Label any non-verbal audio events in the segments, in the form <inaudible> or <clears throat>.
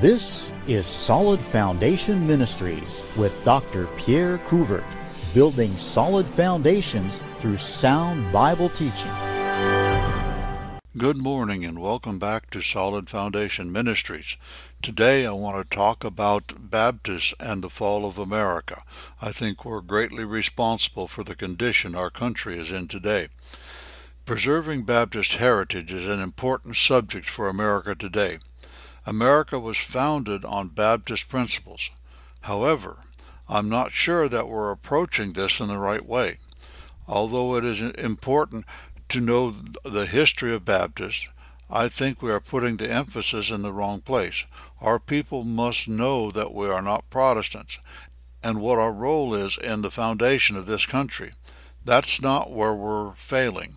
This is Solid Foundation Ministries with Dr. Pierre Couvert, building solid foundations through sound Bible teaching. Good morning and welcome back to Solid Foundation Ministries. Today I want to talk about Baptists and the fall of America. I think we're greatly responsible for the condition our country is in today. Preserving Baptist heritage is an important subject for America today. America was founded on Baptist principles. However, I'm not sure that we're approaching this in the right way. Although it is important to know the history of Baptists, I think we are putting the emphasis in the wrong place. Our people must know that we are not Protestants and what our role is in the foundation of this country. That's not where we're failing.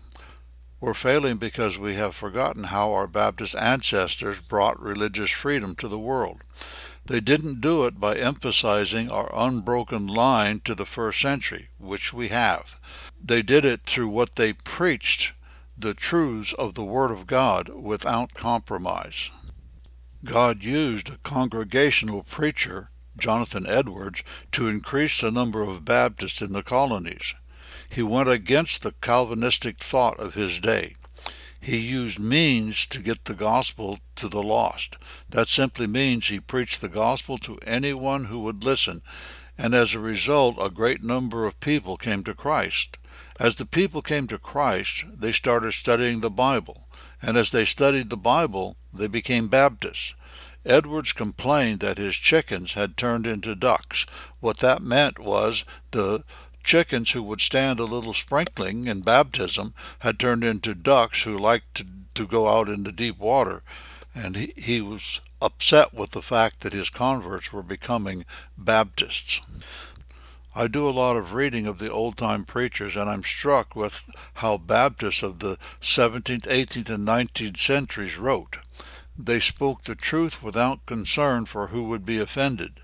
We're failing because we have forgotten how our Baptist ancestors brought religious freedom to the world. They didn't do it by emphasizing our unbroken line to the first century, which we have. They did it through what they preached, the truths of the Word of God, without compromise. God used a congregational preacher, Jonathan Edwards, to increase the number of Baptists in the colonies. He went against the Calvinistic thought of his day. He used means to get the gospel to the lost. That simply means he preached the gospel to anyone who would listen, and as a result, a great number of people came to Christ. As the people came to Christ, they started studying the Bible, and as they studied the Bible, they became Baptists. Edwards complained that his chickens had turned into ducks. What that meant was the chickens who would stand a little sprinkling in baptism had turned into ducks who liked to, to go out in the deep water. And he, he was upset with the fact that his converts were becoming Baptists. I do a lot of reading of the old time preachers, and I'm struck with how Baptists of the 17th, 18th, and 19th centuries wrote. They spoke the truth without concern for who would be offended.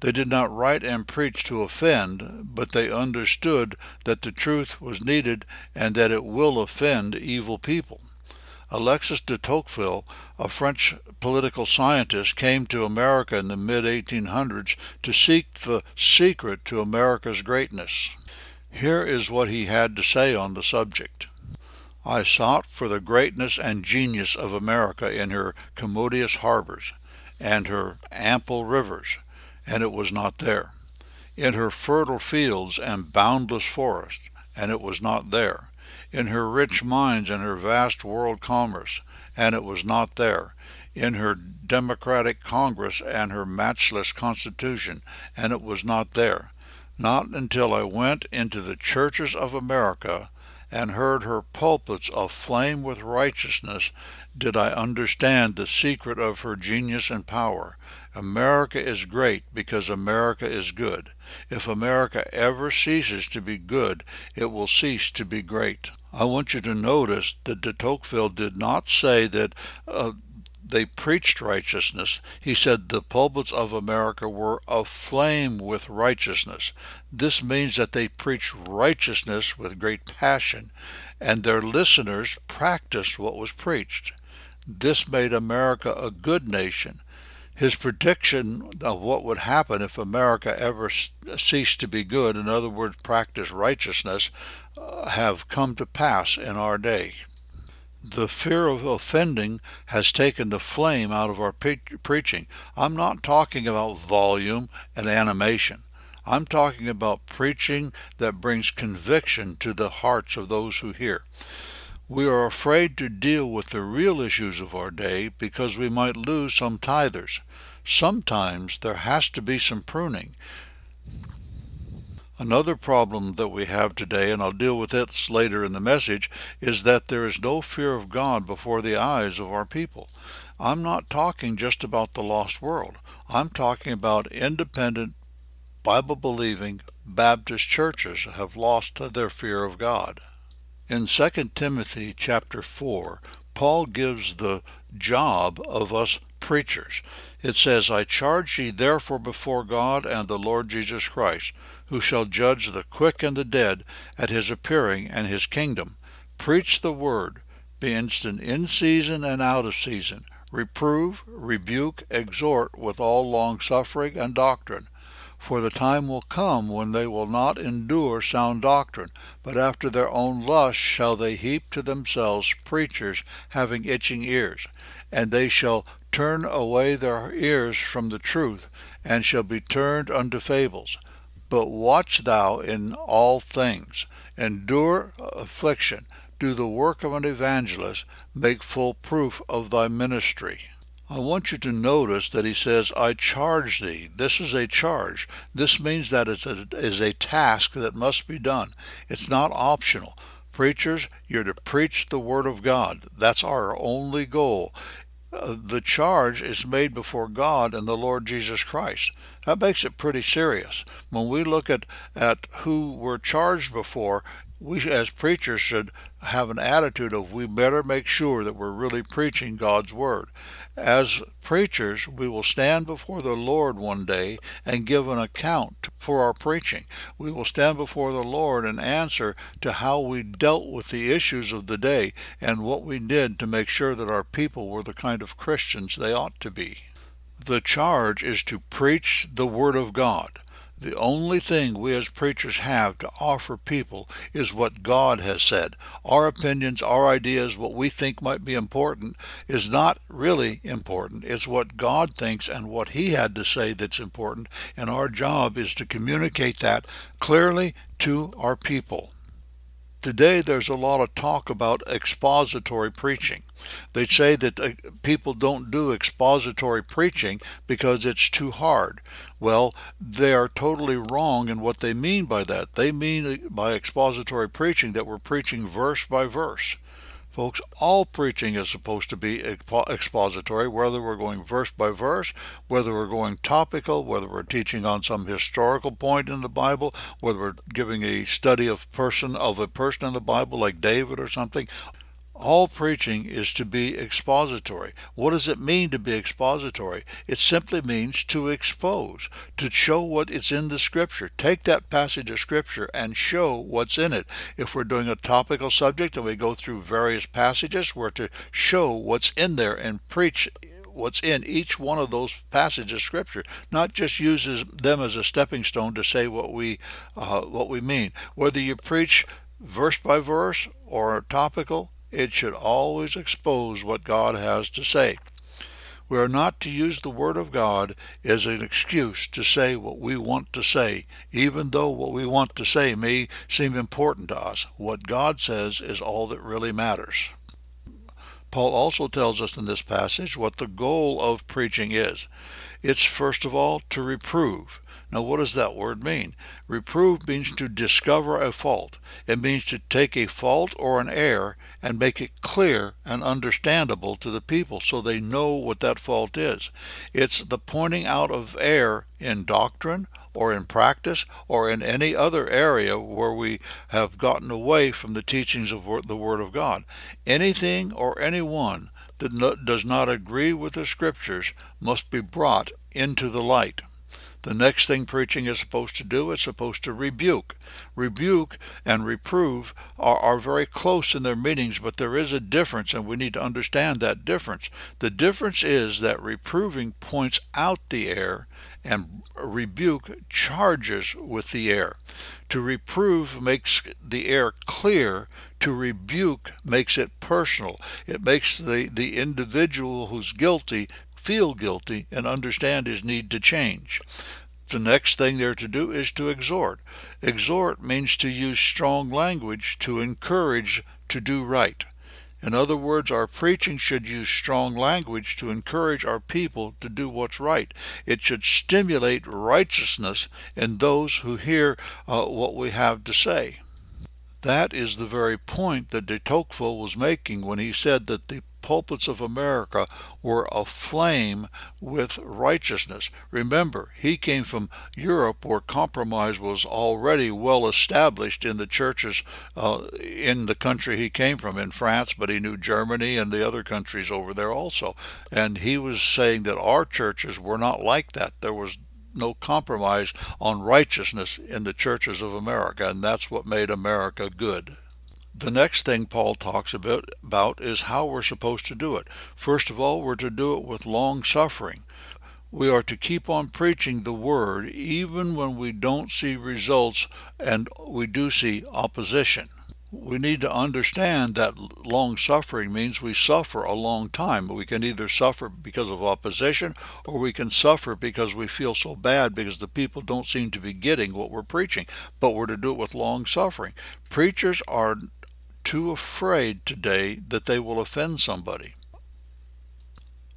They did not write and preach to offend, but they understood that the truth was needed and that it will offend evil people. Alexis de Tocqueville, a French political scientist, came to America in the mid 1800s to seek the secret to America's greatness. Here is what he had to say on the subject. I sought for the greatness and genius of America in her commodious harbors and her ample rivers and it was not there. In her fertile fields and boundless forests, and it was not there. In her rich mines and her vast world commerce, and it was not there. In her democratic Congress and her matchless Constitution, and it was not there. Not until I went into the churches of America and heard her pulpits aflame with righteousness did I understand the secret of her genius and power. America is great because America is good. If America ever ceases to be good, it will cease to be great. I want you to notice that de Tocqueville did not say that uh, they preached righteousness. He said the pulpits of America were aflame with righteousness. This means that they preached righteousness with great passion, and their listeners practiced what was preached. This made America a good nation. His prediction of what would happen if America ever ceased to be good, in other words, practice righteousness, uh, have come to pass in our day. The fear of offending has taken the flame out of our pre- preaching. I'm not talking about volume and animation. I'm talking about preaching that brings conviction to the hearts of those who hear. We are afraid to deal with the real issues of our day because we might lose some tithers. Sometimes there has to be some pruning. Another problem that we have today, and I'll deal with it later in the message, is that there is no fear of God before the eyes of our people. I'm not talking just about the lost world. I'm talking about independent, Bible believing Baptist churches have lost their fear of God. In 2 Timothy chapter 4, Paul gives the job of us preachers. It says, I charge ye therefore before God and the Lord Jesus Christ, who shall judge the quick and the dead at his appearing and his kingdom. Preach the word, be instant in season and out of season. reprove, rebuke, exhort with all longsuffering and doctrine. For the time will come when they will not endure sound doctrine, but after their own lusts shall they heap to themselves preachers having itching ears, and they shall turn away their ears from the truth, and shall be turned unto fables. But watch thou in all things, endure affliction, do the work of an evangelist, make full proof of thy ministry. I want you to notice that he says, I charge thee. This is a charge. This means that it is a task that must be done. It's not optional. Preachers, you're to preach the Word of God. That's our only goal. Uh, the charge is made before God and the Lord Jesus Christ. That makes it pretty serious. When we look at, at who we're charged before, we as preachers should have an attitude of we better make sure that we're really preaching God's word. As preachers, we will stand before the Lord one day and give an account for our preaching. We will stand before the Lord and answer to how we dealt with the issues of the day and what we did to make sure that our people were the kind of Christians they ought to be. The charge is to preach the Word of God. The only thing we as preachers have to offer people is what God has said. Our opinions, our ideas, what we think might be important is not really important. It's what God thinks and what He had to say that's important, and our job is to communicate that clearly to our people. Today, there's a lot of talk about expository preaching. They say that uh, people don't do expository preaching because it's too hard. Well, they are totally wrong in what they mean by that. They mean uh, by expository preaching that we're preaching verse by verse. Folks, all preaching is supposed to be expository, whether we're going verse by verse, whether we're going topical, whether we're teaching on some historical point in the Bible, whether we're giving a study of person of a person in the Bible like David or something. All preaching is to be expository. What does it mean to be expository? It simply means to expose, to show what is in the scripture. Take that passage of scripture and show what's in it. If we're doing a topical subject and we go through various passages, we're to show what's in there and preach what's in each one of those passages of scripture, not just uses them as a stepping stone to say what we uh, what we mean. Whether you preach verse by verse or topical, it should always expose what God has to say. We are not to use the Word of God as an excuse to say what we want to say, even though what we want to say may seem important to us. What God says is all that really matters. Paul also tells us in this passage what the goal of preaching is. It's first of all to reprove. Now, what does that word mean? Reprove means to discover a fault. It means to take a fault or an error and make it clear and understandable to the people so they know what that fault is. It's the pointing out of error in doctrine or in practice or in any other area where we have gotten away from the teachings of the Word of God. Anything or anyone that does not agree with the Scriptures must be brought into the light. The next thing preaching is supposed to do is supposed to rebuke. Rebuke and reprove are, are very close in their meanings, but there is a difference, and we need to understand that difference. The difference is that reproving points out the error, and rebuke charges with the error. To reprove makes the error clear. To rebuke makes it personal. It makes the, the individual who's guilty feel guilty and understand his need to change. The next thing they're to do is to exhort. Exhort means to use strong language to encourage to do right. In other words, our preaching should use strong language to encourage our people to do what's right. It should stimulate righteousness in those who hear uh, what we have to say. That is the very point that de Tocqueville was making when he said that the pulpits of America were aflame with righteousness. Remember, he came from Europe where compromise was already well established in the churches uh, in the country he came from, in France, but he knew Germany and the other countries over there also. And he was saying that our churches were not like that. There was no compromise on righteousness in the churches of America, and that's what made America good. The next thing Paul talks about, about is how we're supposed to do it. First of all, we're to do it with long suffering. We are to keep on preaching the word even when we don't see results and we do see opposition we need to understand that long suffering means we suffer a long time. We can either suffer because of opposition or we can suffer because we feel so bad because the people don't seem to be getting what we're preaching. But we're to do it with long suffering. Preachers are too afraid today that they will offend somebody.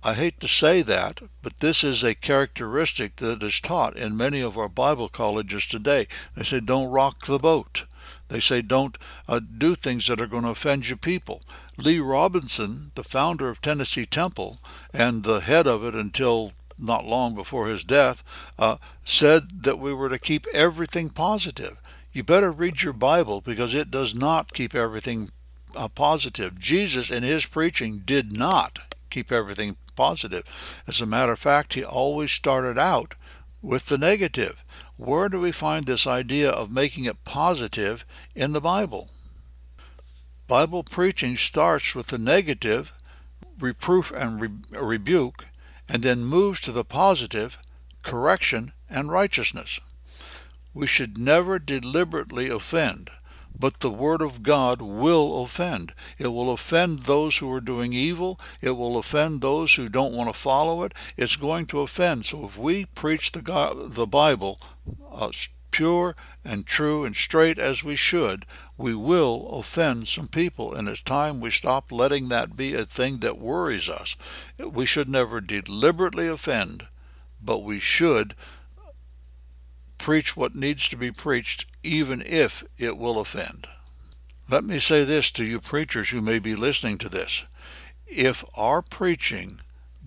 I hate to say that, but this is a characteristic that is taught in many of our Bible colleges today. They say, don't rock the boat. They say don't uh, do things that are going to offend your people. Lee Roberson, the founder of Tennessee Temple and the head of it until not long before his death, uh, said that we were to keep everything positive. You better read your Bible because it does not keep everything uh, positive. Jesus, in his preaching, did not keep everything positive. As a matter of fact, he always started out with the negative. Where do we find this idea of making it positive in the Bible? Bible preaching starts with the negative, reproof and re- rebuke, and then moves to the positive, correction and righteousness. We should never deliberately offend. But the Word of God will offend. It will offend those who are doing evil. It will offend those who don't want to follow it. It's going to offend. So if we preach the, God, the Bible uh, pure and true and straight as we should, we will offend some people. And it's time we stop letting that be a thing that worries us. We should never deliberately offend, but we should preach what needs to be preached, even if it will offend. Let me say this to you preachers who may be listening to this. If our preaching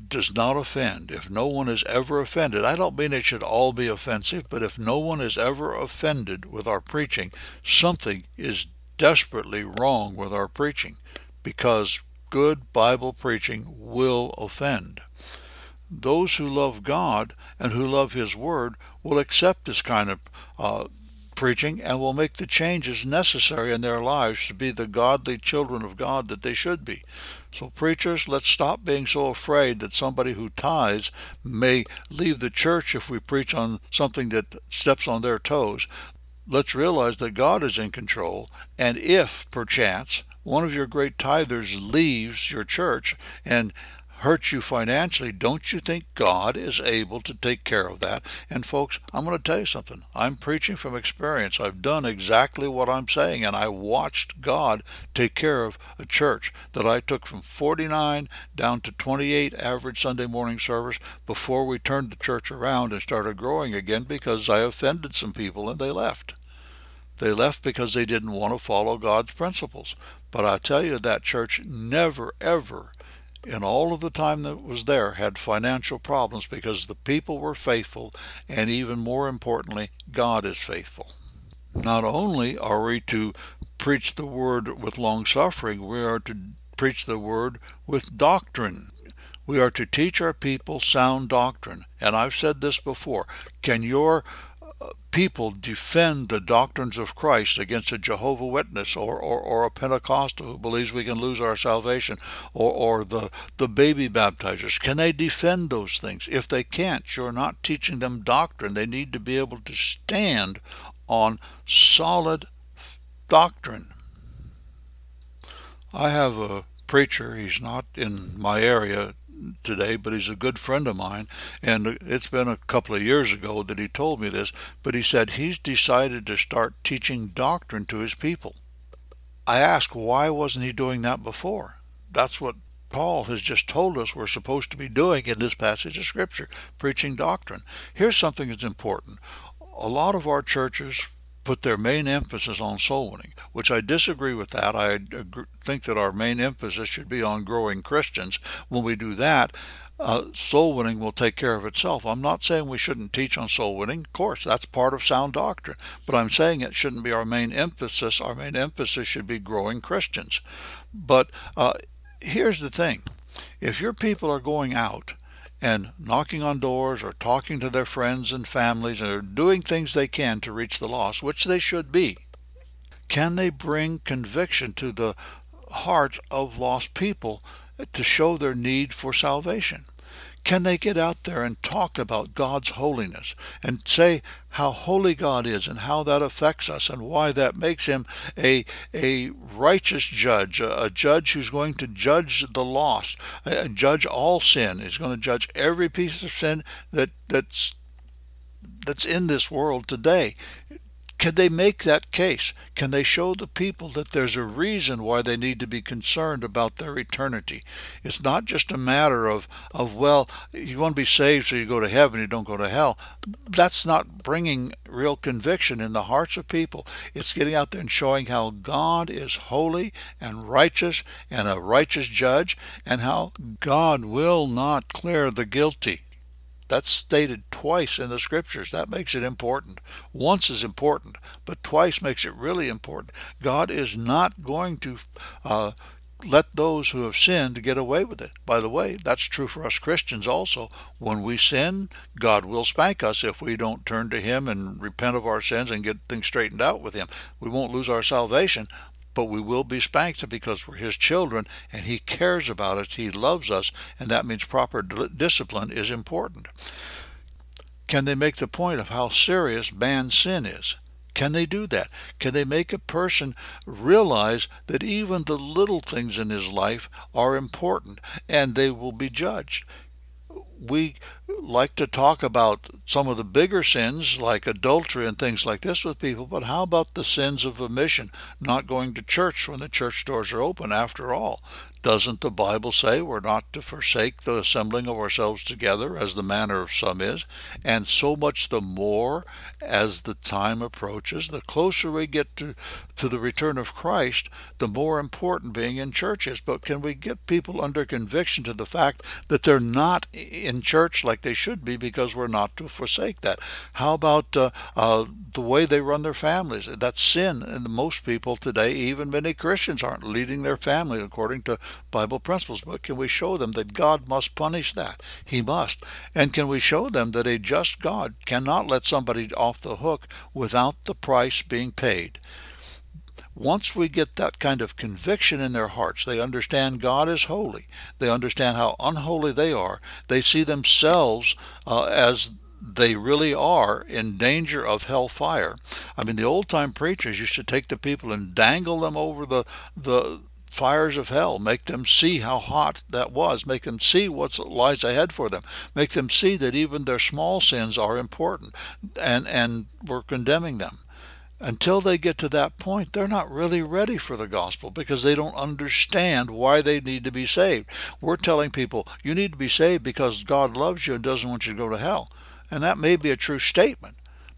does not offend, if no one is ever offended, I don't mean it should all be offensive, but if no one is ever offended with our preaching, something is desperately wrong with our preaching because good Bible preaching will offend. Those who love God and who love His Word will accept this kind of uh, preaching and will make the changes necessary in their lives to be the godly children of God that they should be. So, preachers, let's stop being so afraid that somebody who tithes may leave the church if we preach on something that steps on their toes. Let's realize that God is in control, and if, perchance, one of your great tithers leaves your church and hurts you financially, don't you think God is able to take care of that? And folks, I'm going to tell you something. I'm preaching from experience. I've done exactly what I'm saying, and I watched God take care of a church that I took from 49 down to 28 average Sunday morning service before we turned the church around and started growing again because I offended some people and they left. They left because they didn't want to follow God's principles. But I tell you, that church never, ever in all of the time that was there had financial problems because the people were faithful and even more importantly God is faithful. Not only are we to preach the word with long suffering, we are to preach the word with doctrine. We are to teach our people sound doctrine. And I've said this before. Can your people defend the doctrines of Christ against a Jehovah Witness or, or, or a Pentecostal who believes we can lose our salvation or, or the, the baby baptizers? Can they defend those things? If they can't, you're not teaching them doctrine. They need to be able to stand on solid doctrine. I have a preacher, he's not in my area today, but he's a good friend of mine. And it's been a couple of years ago that he told me this, but he said he's decided to start teaching doctrine to his people. I asked, why wasn't he doing that before? That's what Paul has just told us we're supposed to be doing in this passage of Scripture, preaching doctrine. Here's something that's important. A lot of our churches put their main emphasis on soul winning, which I disagree with that. I think that our main emphasis should be on growing Christians. When we do that, uh, soul winning will take care of itself. I'm not saying we shouldn't teach on soul winning. Of course, that's part of sound doctrine. But I'm saying it shouldn't be our main emphasis. Our main emphasis should be growing Christians. But uh, here's the thing if your people are going out and knocking on doors or talking to their friends and families or doing things they can to reach the lost, which they should be. Can they bring conviction to the hearts of lost people to show their need for salvation? Can they get out there and talk about God's holiness and say how holy God is and how that affects us and why that makes him a, a righteous judge, a, a judge who's going to judge the lost, uh, judge all sin. is going to judge every piece of sin that, that's that's in this world today. Can they make that case? Can they show the people that there's a reason why they need to be concerned about their eternity? It's not just a matter of, of well, you want to be saved so you go to heaven, you don't go to hell. That's not bringing real conviction in the hearts of people. It's getting out there and showing how God is holy and righteous and a righteous judge and how God will not clear the guilty. That's stated twice in the scriptures. That makes it important. Once is important, but twice makes it really important. God is not going to uh, let those who have sinned get away with it. By the way, that's true for us Christians also. When we sin, God will spank us if we don't turn to Him and repent of our sins and get things straightened out with Him. We won't lose our salvation, but we will be spanked because we're his children and he cares about us. He loves us, and that means proper discipline is important. Can they make the point of how serious man's sin is? Can they do that? Can they make a person realize that even the little things in his life are important and they will be judged? We like to talk about some of the bigger sins like adultery and things like this with people, but how about the sins of omission, not going to church when the church doors are open after all? Doesn't the Bible say we're not to forsake the assembling of ourselves together as the manner of some is? And so much the more as the time approaches, the closer we get to, to the return of Christ, the more important being in church is. But can we get people under conviction to the fact that they're not in church like they should be because we're not to forsake that? How about uh, uh, the way they run their families? That's sin. And most people today, even many Christians, aren't leading their family according to Bible principles, but can we show them that God must punish that? He must. And can we show them that a just God cannot let somebody off the hook without the price being paid? Once we get that kind of conviction in their hearts, they understand God is holy. They understand how unholy they are. They see themselves uh, as they really are in danger of hellfire. I mean, the old time preachers used to take the people and dangle them over the the fires of hell. Make them see how hot that was. Make them see what lies ahead for them. Make them see that even their small sins are important and, and we're condemning them. Until they get to that point, they're not really ready for the gospel because they don't understand why they need to be saved. We're telling people, you need to be saved because God loves you and doesn't want you to go to hell. And that may be a true statement,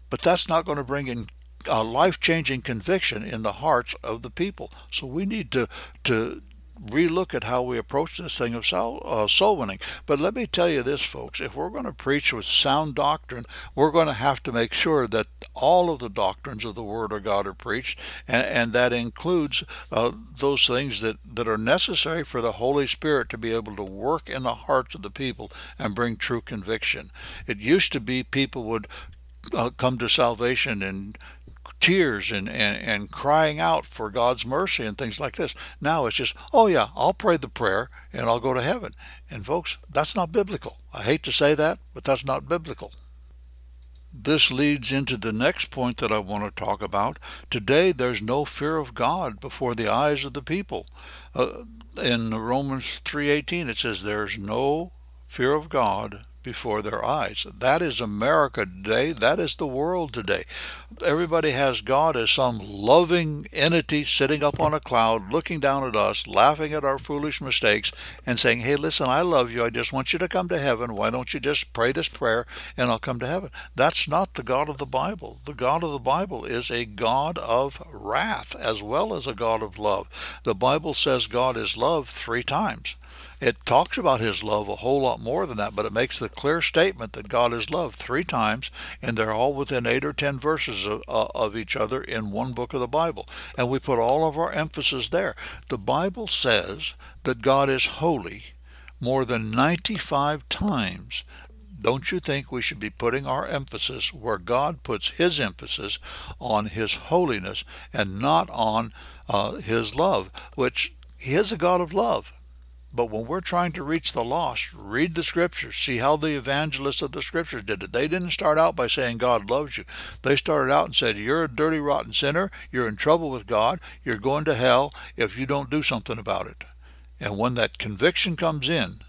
but that's not going to bring in a life-changing conviction in the hearts of the people. So we need to to relook at how we approach this thing of soul, uh, soul winning. But let me tell you this, folks: if we're going to preach with sound doctrine, we're going to have to make sure that all of the doctrines of the Word of God are preached, and, and that includes uh, those things that, that are necessary for the Holy Spirit to be able to work in the hearts of the people and bring true conviction. It used to be people would uh, come to salvation and tears and, and, and crying out for God's mercy and things like this. Now it's just, oh yeah, I'll pray the prayer and I'll go to heaven. And folks, that's not biblical. I hate to say that, but that's not biblical. This leads into the next point that I want to talk about. Today, there's no fear of God before the eyes of the people. Uh, in Romans 3:18, it says, "There's no fear of God before their eyes. That is America today. That is the world today. Everybody has God as some loving entity sitting up on a cloud, looking down at us, laughing at our foolish mistakes, and saying, Hey, listen, I love you. I just want you to come to heaven. Why don't you just pray this prayer and I'll come to heaven? That's not the God of the Bible. The God of the Bible is a God of wrath as well as a God of love. The Bible says God is love three times. It talks about his love a whole lot more than that, but it makes the clear statement that God is love three times, and they're all within eight or ten verses of, uh, of each other in one book of the Bible. And we put all of our emphasis there. The Bible says that God is holy more than 95 times Don't you think we should be putting our emphasis where God puts His emphasis on His holiness and not on uh, His love, which He is a God of love. But when we're trying to reach the lost, read the scriptures. See how the evangelists of the scriptures did it. They didn't start out by saying God loves you. They started out and said, You're a dirty, rotten sinner. You're in trouble with God. You're going to hell if you don't do something about it. And when that conviction comes in,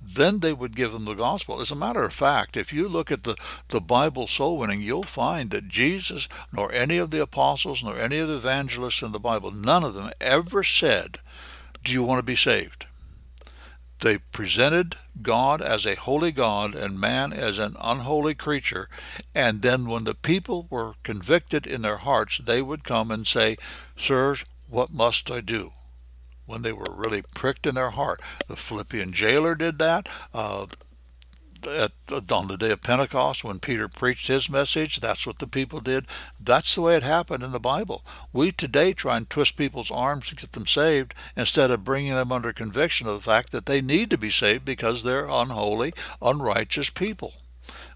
then they would give them the gospel. As a matter of fact, if you look at the, the Bible soul winning, you'll find that Jesus, nor any of the apostles, nor any of the evangelists in the Bible, none of them ever said, Do you want to be saved? They presented God as a holy God and man as an unholy creature. And then when the people were convicted in their hearts, they would come and say, Sirs, what must I do? When they were really pricked in their heart. The Philippian jailer did that. Uh, at, on the day of Pentecost when Peter preached his message. That's what the people did. That's the way it happened in the Bible. We today try and twist people's arms to get them saved instead of bringing them under conviction of the fact that they need to be saved because they're unholy, unrighteous people.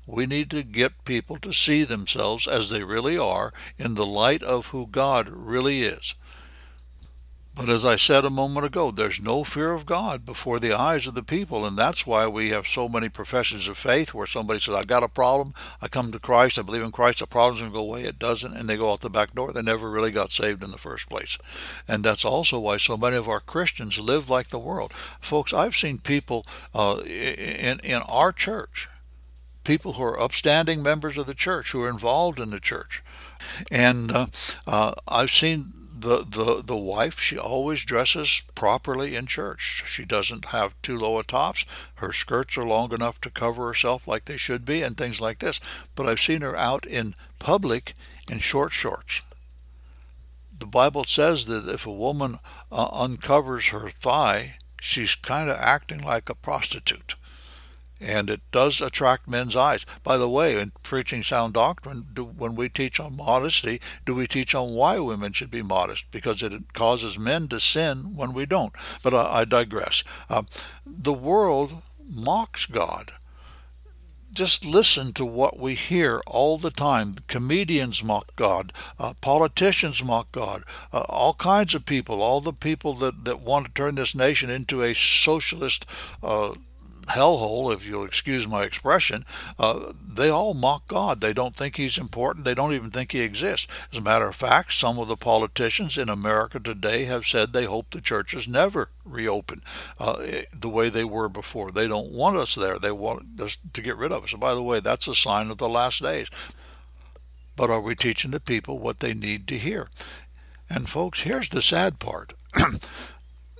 We need to get people to see themselves as they really are in the light of who God really is. But as I said a moment ago, there's no fear of God before the eyes of the people. And that's why we have so many professions of faith where somebody says, I've got a problem. I come to Christ. I believe in Christ. The problem's going to go away. It doesn't. And they go out the back door. They never really got saved in the first place. And that's also why so many of our Christians live like the world. Folks, I've seen people uh, in, in our church, people who are upstanding members of the church, who are involved in the church. And uh, uh, I've seen the, the, the wife, she always dresses properly in church. She doesn't have too low a tops. Her skirts are long enough to cover herself like they should be and things like this. But I've seen her out in public in short shorts. The Bible says that if a woman uh, uncovers her thigh, she's kind of acting like a prostitute and it does attract men's eyes. By the way, in preaching sound doctrine, do, when we teach on modesty, do we teach on why women should be modest? Because it causes men to sin when we don't. But I, I digress. Uh, the world mocks God. Just listen to what we hear all the time. Comedians mock God. Uh, politicians mock God. Uh, all kinds of people, all the people that, that want to turn this nation into a socialist uh, hellhole, if you'll excuse my expression, uh, they all mock God. They don't think He's important. They don't even think He exists. As a matter of fact, some of the politicians in America today have said they hope the churches never reopen uh, eh, the way they were before. They don't want us there. They want us to get rid of us. By the way, that's a sign of the last days. But are we teaching the people what they need to hear? And folks, here's the sad part. <clears throat>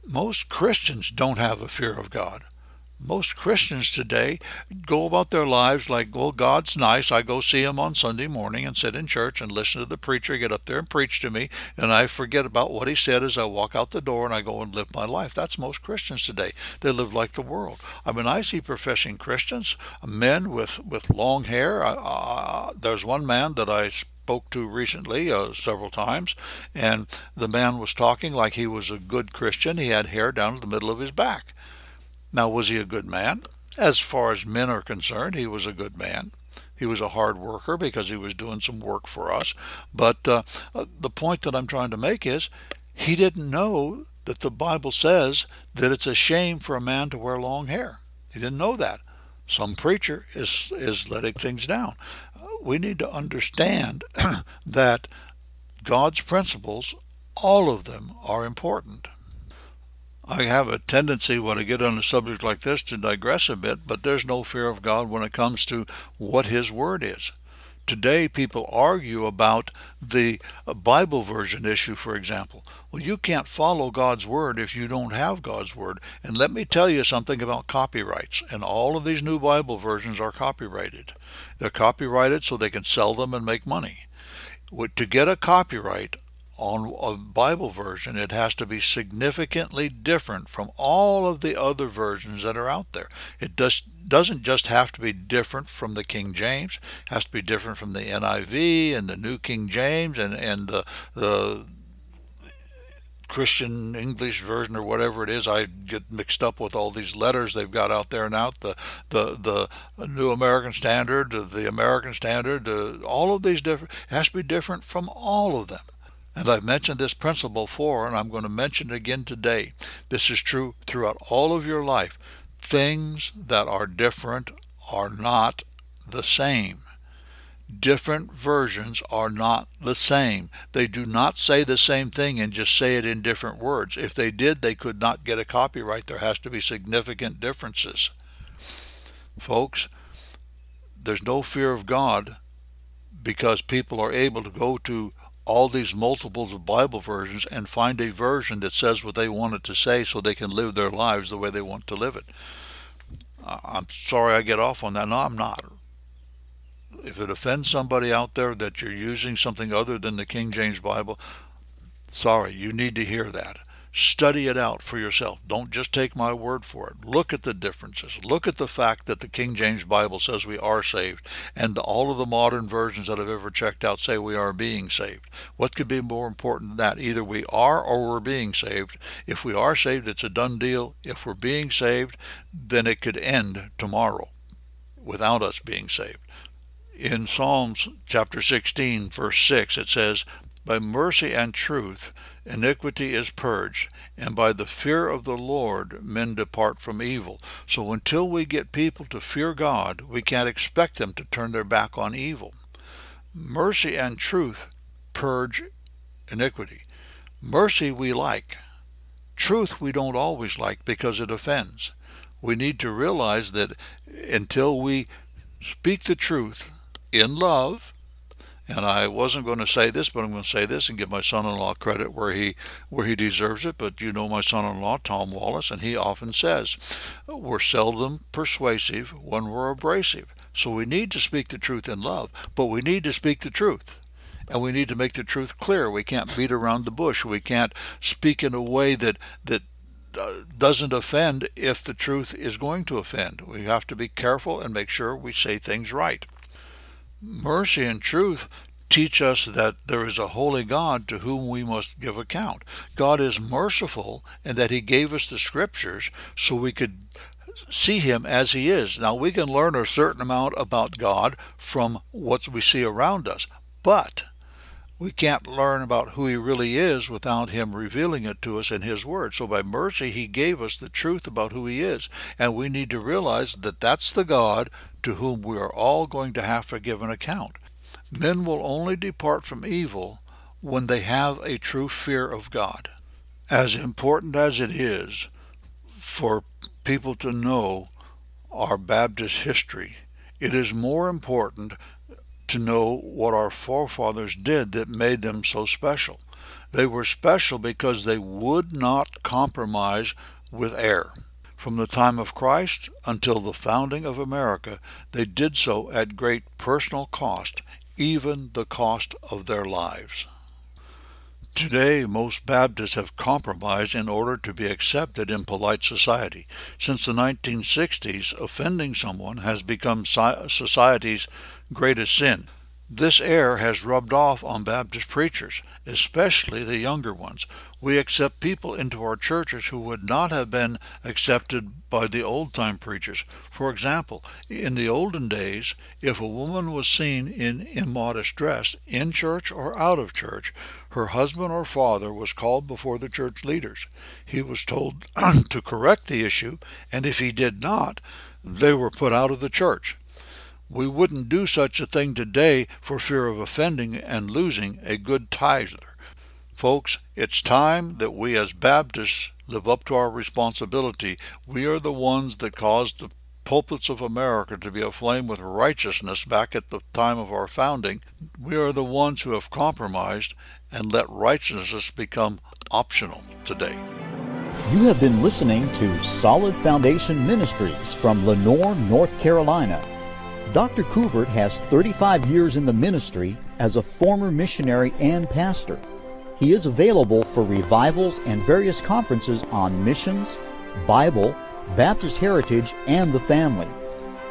Most Christians don't have a fear of God most Christians today go about their lives like, well, God's nice. I go see him on Sunday morning and sit in church and listen to the preacher get up there and preach to me, and I forget about what he said as I walk out the door and I go and live my life. That's most Christians today. They live like the world. I mean, I see professing Christians, men with, with long hair. Uh, there's one man that I spoke to recently uh, several times, and the man was talking like he was a good Christian. He had hair down to the middle of his back. Now, was he a good man? As far as men are concerned, he was a good man. He was a hard worker because he was doing some work for us. But uh, uh, the point that I'm trying to make is he didn't know that the Bible says that it's a shame for a man to wear long hair. He didn't know that. Some preacher is, is letting things down. We need to understand <clears throat> that God's principles, all of them, are important. I have a tendency when I get on a subject like this to digress a bit, but there's no fear of God when it comes to what His Word is. Today, people argue about the Bible version issue, for example. Well, you can't follow God's Word if you don't have God's Word. And let me tell you something about copyrights. And all of these new Bible versions are copyrighted. They're copyrighted so they can sell them and make money. To get a copyright on a Bible version, it has to be significantly different from all of the other versions that are out there. It does, doesn't just have to be different from the King James, it has to be different from the NIV and the New King James and, and the, the Christian English version or whatever it is. I get mixed up with all these letters they've got out there now. The the the New American Standard, the American Standard, all of these different It has to be different from all of them. And I've mentioned this principle before, and I'm going to mention it again today. This is true throughout all of your life. Things that are different are not the same different versions are not the same. They do not say the same thing and just say it in different words. If they did, they could not get a copyright. There has to be significant differences. Folks, there's no fear of God because people are able to go to all these multiples of Bible versions and find a version that says what they want it to say so they can live their lives the way they want to live it. I'm sorry I get off on that. No, I'm not if it offends somebody out there that you're using something other than the King James Bible, sorry, you need to hear that. Study it out for yourself. Don't just take my word for it. Look at the differences. Look at the fact that the King James Bible says we are saved, and all of the modern versions that I've ever checked out say we are being saved. What could be more important than that? Either we are or we're being saved. If we are saved, it's a done deal. If we're being saved, then it could end tomorrow without us being saved in Psalms chapter 16, verse 6, it says, By mercy and truth iniquity is purged, and by the fear of the Lord men depart from evil. So until we get people to fear God, we can't expect them to turn their back on evil. Mercy and truth purge iniquity. Mercy we like. Truth we don't always like because it offends. We need to realize that until we speak the truth, in love, and I wasn't going to say this, but I'm going to say this and give my son-in-law credit where he where he deserves it. But you know my son-in-law, Tom Wallace, and he often says, "We're seldom persuasive when we're abrasive." So we need to speak the truth in love, but we need to speak the truth. And we need to make the truth clear. We can't beat around the bush. We can't speak in a way that that uh, doesn't offend if the truth is going to offend. We have to be careful and make sure we say things right. Mercy and truth teach us that there is a holy God to whom we must give account. God is merciful in that he gave us the scriptures so we could see him as he is. Now we can learn a certain amount about God from what we see around us, but we can't learn about who he really is without him revealing it to us in his word. So by mercy he gave us the truth about who he is, and we need to realize that that's the God to whom we are all going to have to give an account. Men will only depart from evil when they have a true fear of God. As important as it is for people to know our Baptist history, it is more important to know what our forefathers did that made them so special. They were special because they would not compromise with error. From the time of Christ until the founding of America, they did so at great personal cost, even the cost of their lives. Today, most Baptists have compromised in order to be accepted in polite society. Since the 1960s, offending someone has become society's greatest sin. This error has rubbed off on Baptist preachers, especially the younger ones. We accept people into our churches who would not have been accepted by the old time preachers. For example, in the olden days, if a woman was seen in immodest dress, in church or out of church, her husband or father was called before the church leaders. He was told <clears throat> to correct the issue, and if he did not, they were put out of the church. We wouldn't do such a thing today for fear of offending and losing a good tither. Folks, it's time that we as Baptists live up to our responsibility. We are the ones that caused the pulpits of America to be aflame with righteousness back at the time of our founding. We are the ones who have compromised and let righteousness become optional today. You have been listening to Solid Foundation Ministries from Lenoir, North Carolina. Dr. Couvert has 35 years in the ministry as a former missionary and pastor. He is available for revivals and various conferences on missions, Bible, Baptist heritage, and the family.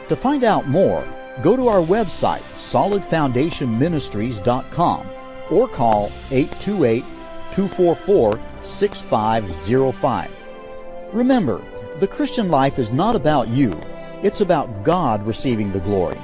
To find out more, go to our website, solidfoundationministries.com, or call 828 244-6505. Remember, the Christian life is not about you. It's about God receiving the glory.